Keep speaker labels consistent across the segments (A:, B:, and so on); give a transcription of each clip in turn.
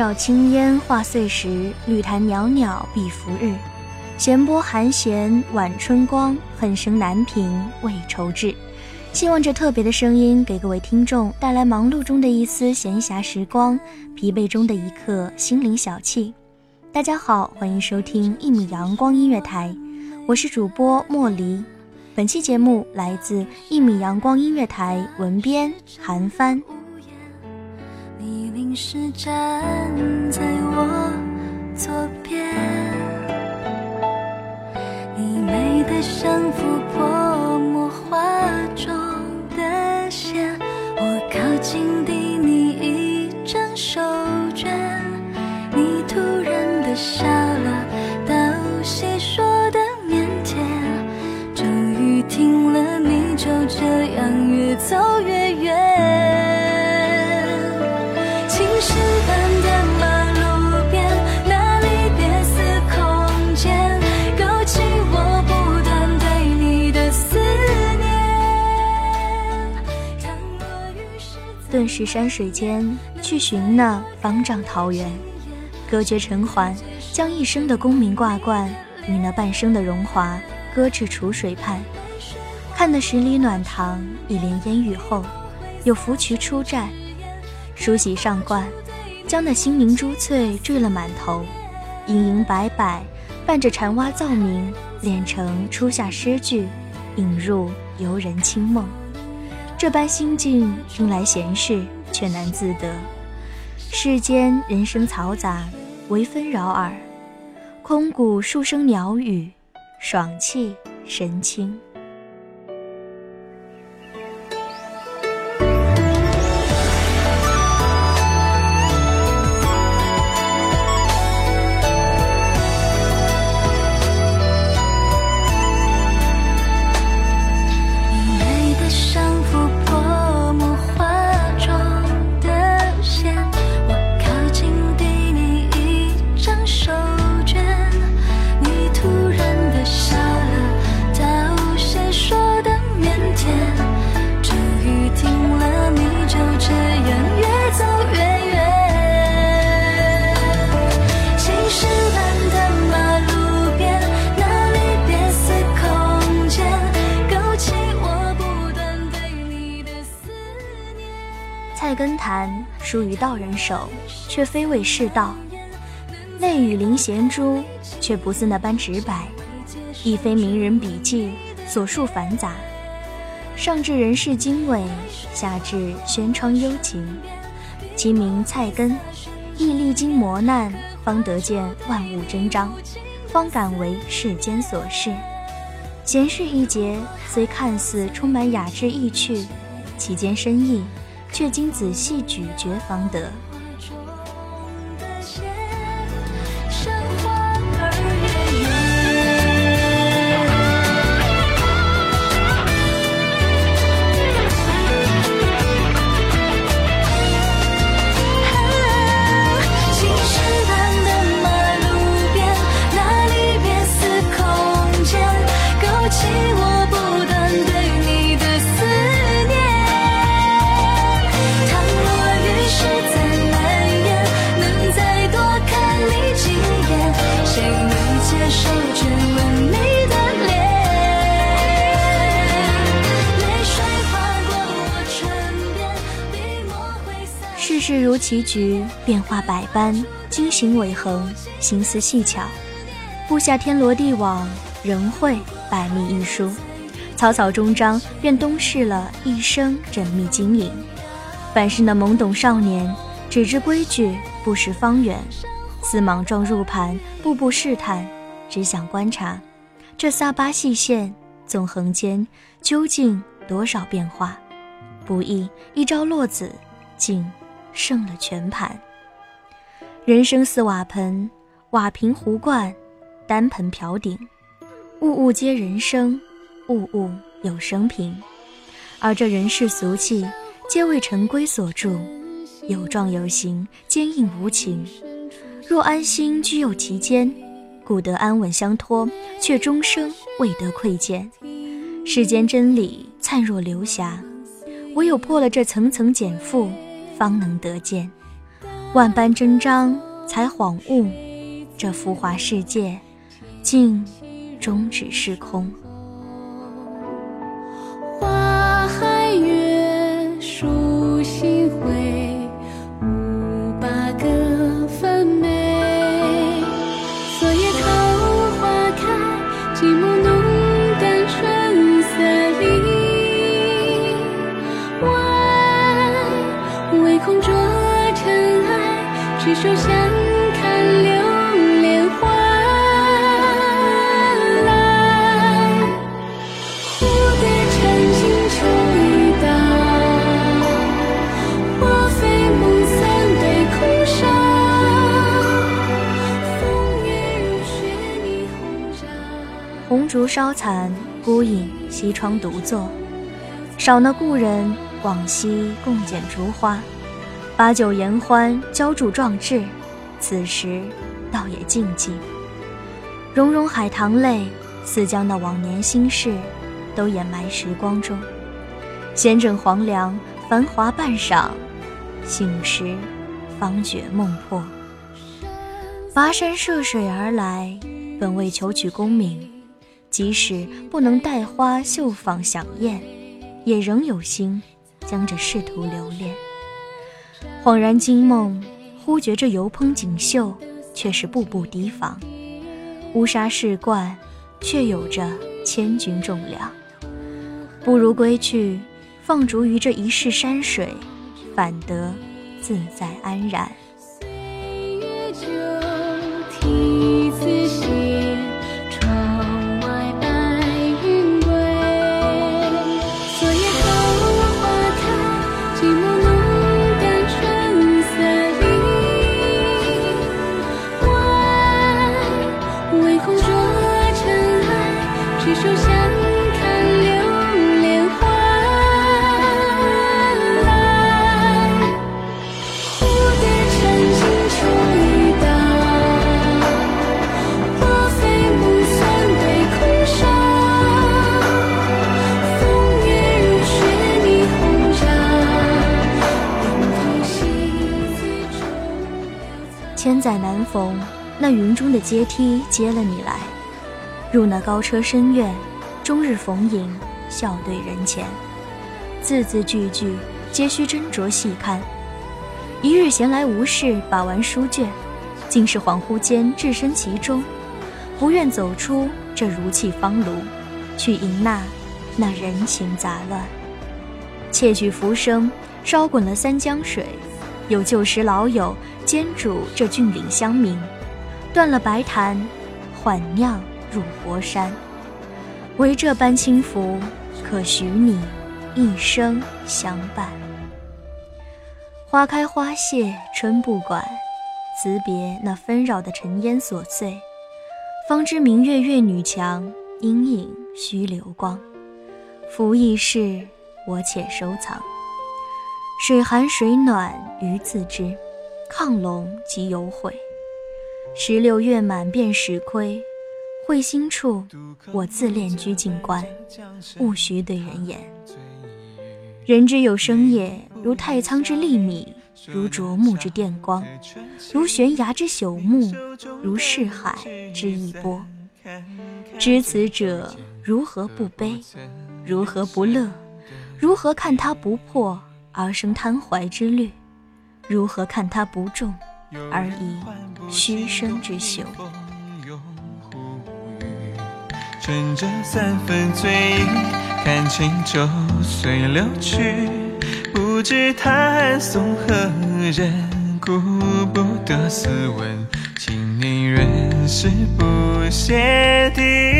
A: 绕青烟化碎石，绿潭袅袅碧浮日。闲波寒弦晚春光，恨声难平未愁志。希望这特别的声音给各位听众带来忙碌中的一丝闲暇时光，疲惫中的一刻心灵小憩。大家好，欢迎收听一米阳光音乐台，我是主播莫离。本期节目来自一米阳光音乐台文编韩帆。
B: 你临时站在我左边，你美得像琥
A: 珀是山水间去寻那方丈桃源，隔绝尘寰，将一生的功名挂冠与那半生的荣华搁置楚水畔。看那十里暖塘，一帘烟雨后，有芙蕖出绽，梳洗上冠，将那新明珠翠缀了满头，盈盈摆摆，伴着蝉蛙噪鸣，练成初夏诗句，引入游人清梦。这般心境，听来闲适，却难自得。世间人声嘈杂，唯纷扰耳，空谷数声鸟语，爽气神清。菜根谭书于道人手，却非为世道；泪雨临弦珠，却不似那般直白，亦非名人笔记所述繁杂。上至人世经纬，下至轩窗幽情，其名菜根，亦历经磨难，方得见万物真章，方敢为世间所事。闲事一节，虽看似充满雅致意趣，其间深意，却经仔细咀嚼方得。世事如棋局，变化百般，经行伟恒，心思细巧，布下天罗地网，仍会百密一疏。草草终章，便东逝了一生缜密经营。凡是那懵懂少年，只知规矩，不识方圆，似莽撞入盘，步步试探，只想观察这撒八细线纵横间究竟多少变化。不易一朝落子，竟胜了全盘。人生似瓦盆，瓦瓶壶罐，单盆瓢顶，物物皆人生，物物有生平。而这人世俗气，皆为尘归所铸，有状有形，坚硬无情。若安心居有其间，故得安稳相托，却终生未得窥见世间真理，灿若流霞。唯有破了这层层茧缚，方能得见万般真章，才恍悟这浮华世界，竟终止是空。烧残，孤影西窗独坐。少那故人往昔共剪烛花，把酒言欢，浇筑壮志。此时倒也静寂。融融海棠泪，似将那往年心事都掩埋时光中。闲枕黄粱，繁华半晌，醒时方觉梦破。跋山涉水而来，本为求取功名，即使不能带花绣坊享宴。也仍有心将这仕途留恋。恍然惊梦，忽觉这油烹锦绣却是步步提防，乌纱饰冠却有着千钧重量。不如归去，放逐于这一世山水，反得自在安然。的阶梯接了你来，入那高车深院，终日逢迎，笑对人前，字字句句皆需斟酌细看。一日闲来无事，把玩书卷，竟是恍惚间置身其中，不愿走出这如泣方炉，去迎纳那人情杂乱。窃取浮生，烧滚了三江水，有旧时老友兼主这峻岭乡民，断了白檀，缓酿入活山。唯这般轻浮，可许你一生相伴。花开花谢春不管，辞别那纷扰的尘烟琐碎，方知明月月女墙，阴影须流光。浮易逝，我且收藏。水寒水暖鱼自知，亢龙即有悔。十六月满便始亏，会心处我自恋居静观，勿须对人言。人之有生也，如太仓之粒米，如啄木之电光，如悬崖之朽木，如逝海之一波。知此者如何不悲？如何不乐？如何看他不破而生贪怀之虑？如何看他不重，而以虚声之休。
C: 趁着三分醉意，看清酒随流去，不知他送何人，顾不得斯文，情宁人事不谢地。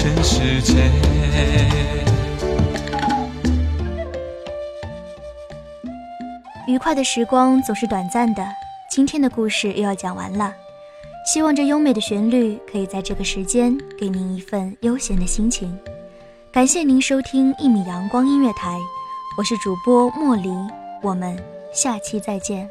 C: 全世界。
A: 愉快的时光总是短暂的，今天的故事又要讲完了。希望这优美的旋律可以在这个时间给您一份悠闲的心情。感谢您收听一米阳光音乐台，我是主播莫离，我们下期再见。